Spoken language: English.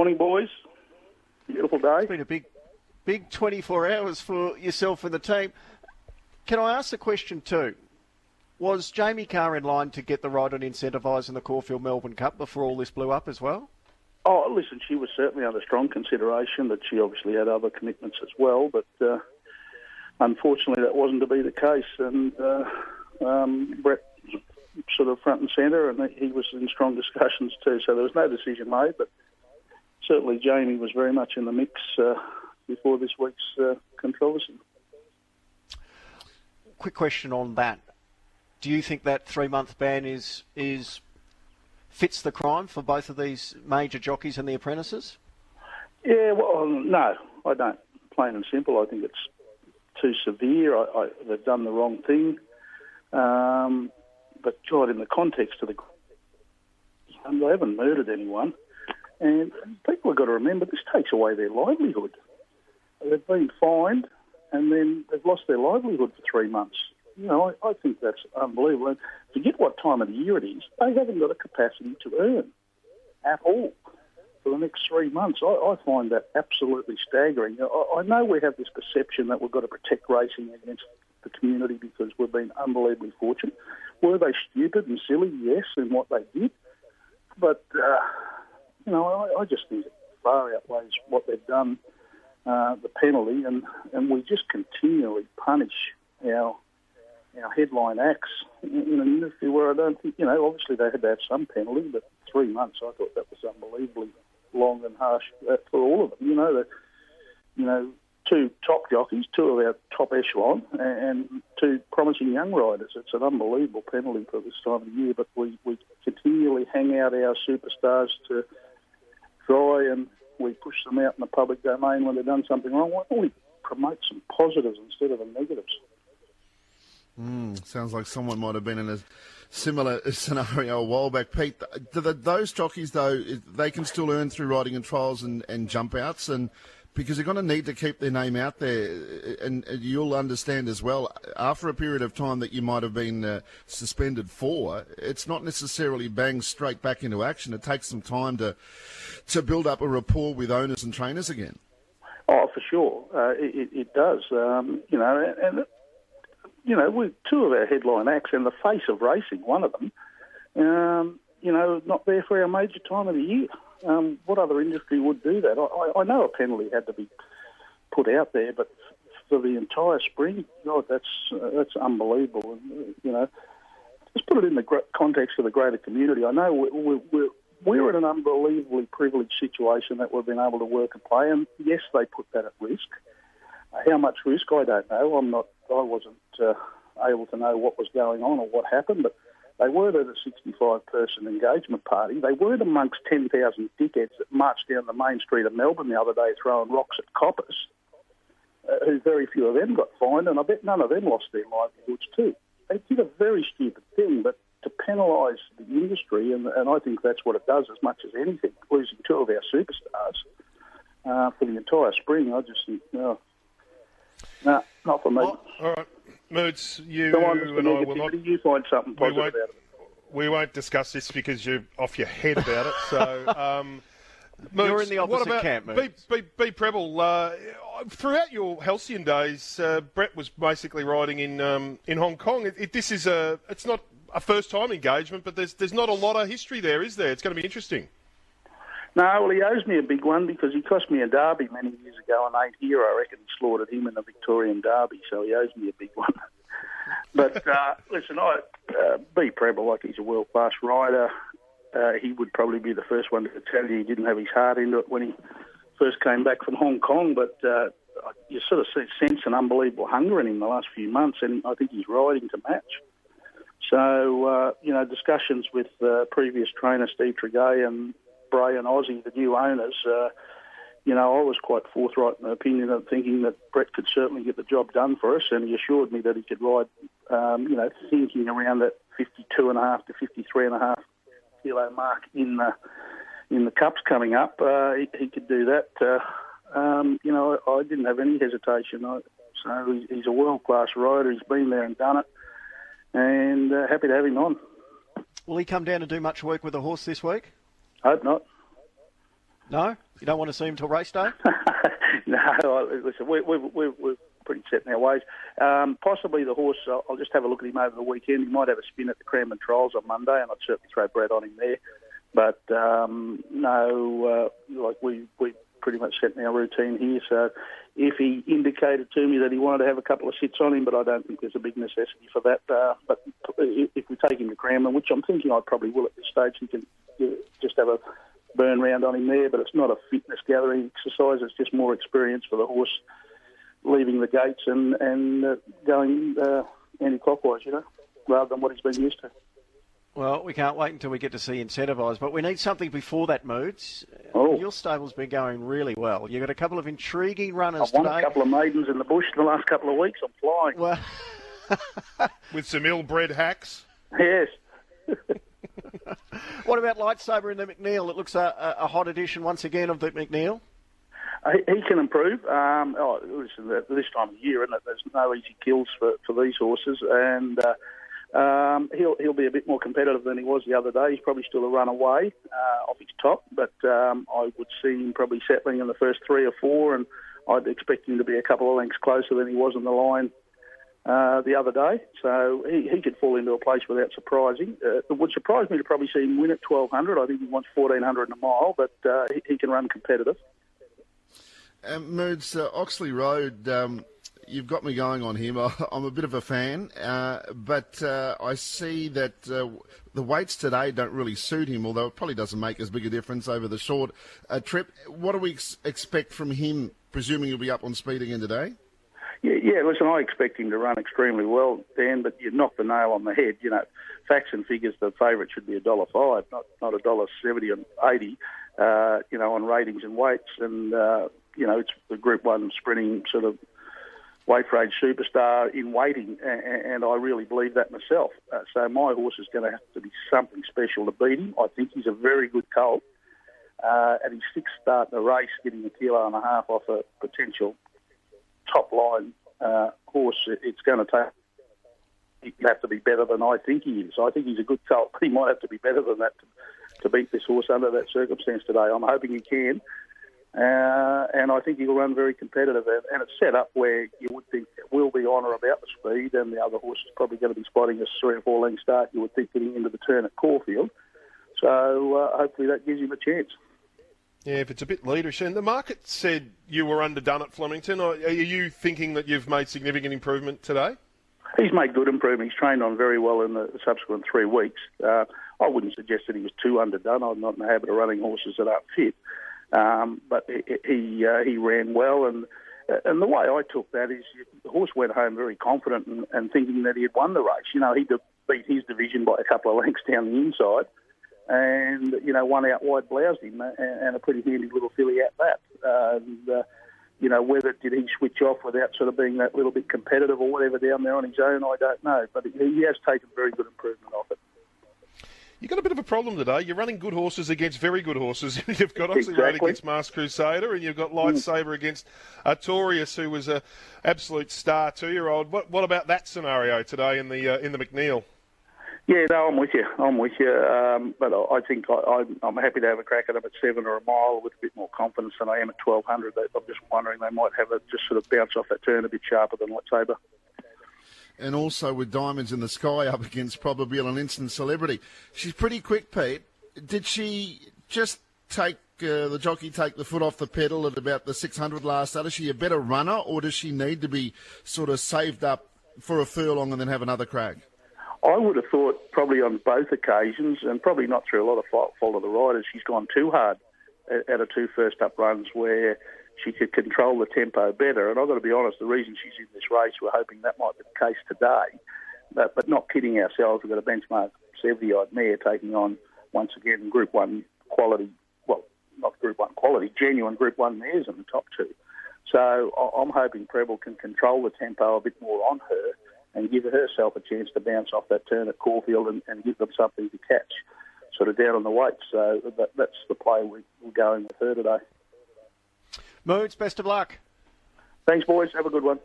Morning, boys. Beautiful day. It's been a big, big 24 hours for yourself and the team. Can I ask the question too? Was Jamie Kah in line to get the right on incentivising the Caulfield Melbourne Cup before all this blew up as well? Oh, listen, she was certainly under strong consideration, but she obviously had other commitments as well. But uh, unfortunately, that wasn't to be the case. And uh, um, Brett was sort of front and centre, and he was in strong discussions too. So there was no decision made, but certainly Jamie was very much in the mix uh, before this week's uh, controversy. Quick question on that. Do you think that three-month ban is is fits the crime for both of these major jockeys and the apprentices? Yeah, well, no, I don't. Plain and simple, I think it's too severe. I, I, they've done the wrong thing. Um, but God, in the context of the, they haven't murdered anyone, and people have got to remember this takes away their livelihood. They've been fined, and then they've lost their livelihood for three months. You know, I, I think that's unbelievable. And forget what time of the year it is; they haven't got a capacity to earn at all for the next three months. I, I find that absolutely staggering. I, I know we have this perception that we've got to protect racing against the community because we've been unbelievably fortunate. Were they stupid and silly? Yes, in what they did. But, uh, you know, I, I, just think it far outweighs what they've done, uh, the penalty, and, and we just continually punish our our headline acts in an industry where I don't think, you know, obviously they had to have some penalty, but three months, I thought that was unbelievably long and harsh uh, for all of them. You know, the, you know, two top jockeys, two of our top echelon, and two promising young riders. It's an unbelievable penalty for this time of year, but we, we continually hang out our superstars to dry and we push them out in the public domain when they've done something wrong. Why don't we promote some positives instead of the negatives? Mm, sounds like someone might have been in a similar scenario a while back. Pete, those jockeys, though, they can still earn through riding in trials and, and jump outs, and because they're going to need to keep their name out there. And, and you'll understand as well, after a period of time that you might have been uh, suspended for, it's not necessarily bang straight back into action. It takes some time to to build up a rapport with owners and trainers again. Oh, for sure, uh, it, it, does. Um, you know, and you know, we two of our headline acts and the face of racing, one of them. Um, you know, not there for our major time of the year. Um, what other industry would do that? I, I, know a penalty had to be put out there, but for the entire spring, God, that's uh, that's unbelievable. And, you know, just put it in the context of the greater community. I know we're, we're, we're in an unbelievably privileged situation that we've been able to work and play, and yes, they put that at risk. How much risk, I don't know. I'm not. I wasn't uh, able to know what was going on or what happened, but they weren't at a 65 person engagement party. They weren't amongst 10,000 dickheads that marched down the main street of Melbourne the other day throwing rocks at coppers, uh, who very few of them got fined, and I bet none of them lost their livelihoods too. They did a very stupid thing, but to penalise the industry, and, and I think that's what it does as much as anything, losing two of our superstars uh, for the entire spring, I just think, no, no not for me. all right. Moods, you and I will not. You find something positive about it. We won't discuss this because you're off your head about it. So, um, Moods, you're in the opposite what about camp, Moods. B, B, B Prebble, uh, throughout your halcyon days, uh, Brett was basically riding in um, in Hong Kong. It, it, this is a, it's not a first time engagement, but there's there's not a lot of history there, is there? It's going to be interesting. No, well, he owes me a big one because he cost me a derby many years ago and ain't here. I reckon slaughtered him in the Victorian Derby, so he owes me a big one. but uh, listen, I uh, B Prebble, like he's a world class rider. Uh, he would probably be the first one to tell you he didn't have his heart into it when he first came back from Hong Kong. But uh, you sort of sense an unbelievable hunger in him the last few months, and I think he's riding to match. So, uh, you know, discussions with uh, previous trainer Steve Tregea and Bray and Aussie, the new owners, uh, you know, I was quite forthright in the opinion of thinking that Brett could certainly get the job done for us, and he assured me that he could ride, um, you know, thinking around that 52 and a half to 53 and a half kilo mark in the in the cups coming up. Uh, he, he, could do that. Uh, um, you know, I, I, didn't have any hesitation. I, so he's a world class rider. He's been there and done it, and uh, happy to have him on. Will he come down and do much work with the horse this week? Hope not. No, you don't want to see him till race day. no, I- listen, we, we, we, we're pretty set in our ways. Um, possibly the horse. I'll, I'll just have a look at him over the weekend. He might have a spin at the Cranbourne Trials on Monday, and I'd certainly throw Brad on him there. But um, no, uh, like we we pretty much set in our routine here. So if he indicated to me that he wanted to have a couple of sits on him, but I don't think there's a big necessity for that. Uh, but if we take him to Cranbourne, which I'm thinking I probably will at this stage, he can uh, just have a burn round on him there. But it's not a fitness gathering exercise; it's just more experience for the horse leaving the gates and and uh, going uh, anti-clockwise, you know, rather than what he's been used to. Well, we can't wait until we get to see Incentivise, but we need something before that, Moods. Oh. Your stable's been going really well. You've got a couple of intriguing runners I've won today. a couple of maidens in the bush in the last couple of weeks. I'm flying. Well, With some ill-bred hacks. Yes. what about Lightsaber in the McNeil? It looks a, a, a hot edition once again of the McNeil. He, he can improve. Um, oh, listen, at this time of year, and there's no easy kills for, for these horses, and uh, um, he'll he'll be a bit more competitive than he was the other day. He's probably still a run away uh, off his top, but um, I would see him probably settling in the first three or four, and I'd expect him to be a couple of lengths closer than he was in the line uh, the other day. So he, he could fall into a place without surprising. Uh, it would surprise me to probably see him win at 1200. I think he wants 1400 in a mile, but uh, he, he can run competitive. Um, Moods, uh, Oxley Road, um, you've got me going on him. I'm a bit of a fan, uh, but uh, I see that uh, the weights today don't really suit him, although it probably doesn't make as big a difference over the short uh, trip. What do we ex- expect from him, presuming he'll be up on speed again today? Yeah, yeah, listen, I expect him to run extremely well, Dan, but you knocked the nail on the head. You know, facts and figures, the favourite should be a dollar five, not not a dollar seventy and eighty. Uh, you know, on ratings and weights, and uh, you know, it's the Group One sprinting sort of range superstar in waiting, and, I really believe that myself. Uh, so my horse is going to have to be something special to beat him. I think he's a very good colt. Uh, at his sixth start in the race, getting a kilo and a half off a potential top line uh, horse, it's going to take. He'll have to be better than I think he is. I think he's a good colt, but he might have to be better than that to, to beat this horse under that circumstance today. I'm hoping he can. Uh, and I think he'll run very competitive. And, and it's set up where you would think will be on or about the speed, and the other horse is probably going to be spotting a three or four length start, you would think, getting into the turn at Caulfield. So uh, hopefully that gives him a chance. Yeah, if it's a bit leaderish. And the market said you were underdone at Flemington. Are are you thinking that you've made significant improvement today? He's made good improvement. He's trained on very well in the subsequent three weeks. Uh, I wouldn't suggest that he was too underdone. I'm not in the habit of running horses that aren't fit. Um, but he he, uh, he ran well, and and the way I took that is the horse went home very confident and, and thinking that he had won the race. You know, he beat his division by a couple of lengths down the inside, and you know one out wide bloused him, and, and a pretty handy little filly at that. And uh, you know whether did he switch off without sort of being that little bit competitive or whatever down there on his own, I don't know. But he has taken very good improvement off it. You've got a bit of a problem today. You're running good horses against very good horses. you've got Oxley Road Exactly. against Mars Crusader, and you've got Lightsaber against Artorius, who was a absolute star two-year-old. What, what about that scenario today in the uh, in the McNeil? Yeah, no, I'm with you. I'm with you. Um, but I think I, I'm, I'm happy to have a crack at them at seven or a mile with a bit more confidence than I am at 1200. I'm just wondering they might have a just sort of bounce off that turn a bit sharper than Lightsaber. And also with Diamonds in the Sky up against Probabeel and Instant Celebrity. She's pretty quick, Pete. Did she just take uh, the jockey take the foot off the pedal at about the 600 last start? Is she a better runner, or does she need to be sort of saved up for a furlong and then have another crack? I would have thought probably on both occasions, and probably not through a lot of fault, of the riders, she's gone too hard at, at her two first up runs where she could control the tempo better. And I've got to be honest, the reason she's in this race, we're hoping that might be the case today. But, but not kidding ourselves, we've got a benchmark 70 odd mare taking on, once again, Group 1 quality, well, not Group 1 quality, genuine Group 1 mares in the top two. So I'm hoping Prebble can control the tempo a bit more on her and give herself a chance to bounce off that turn at Caulfield and, and give them something to catch, sort of down on the weight. So that, that's the play we, we're going with her today. Moods, best of luck. Thanks, boys. Have a good one.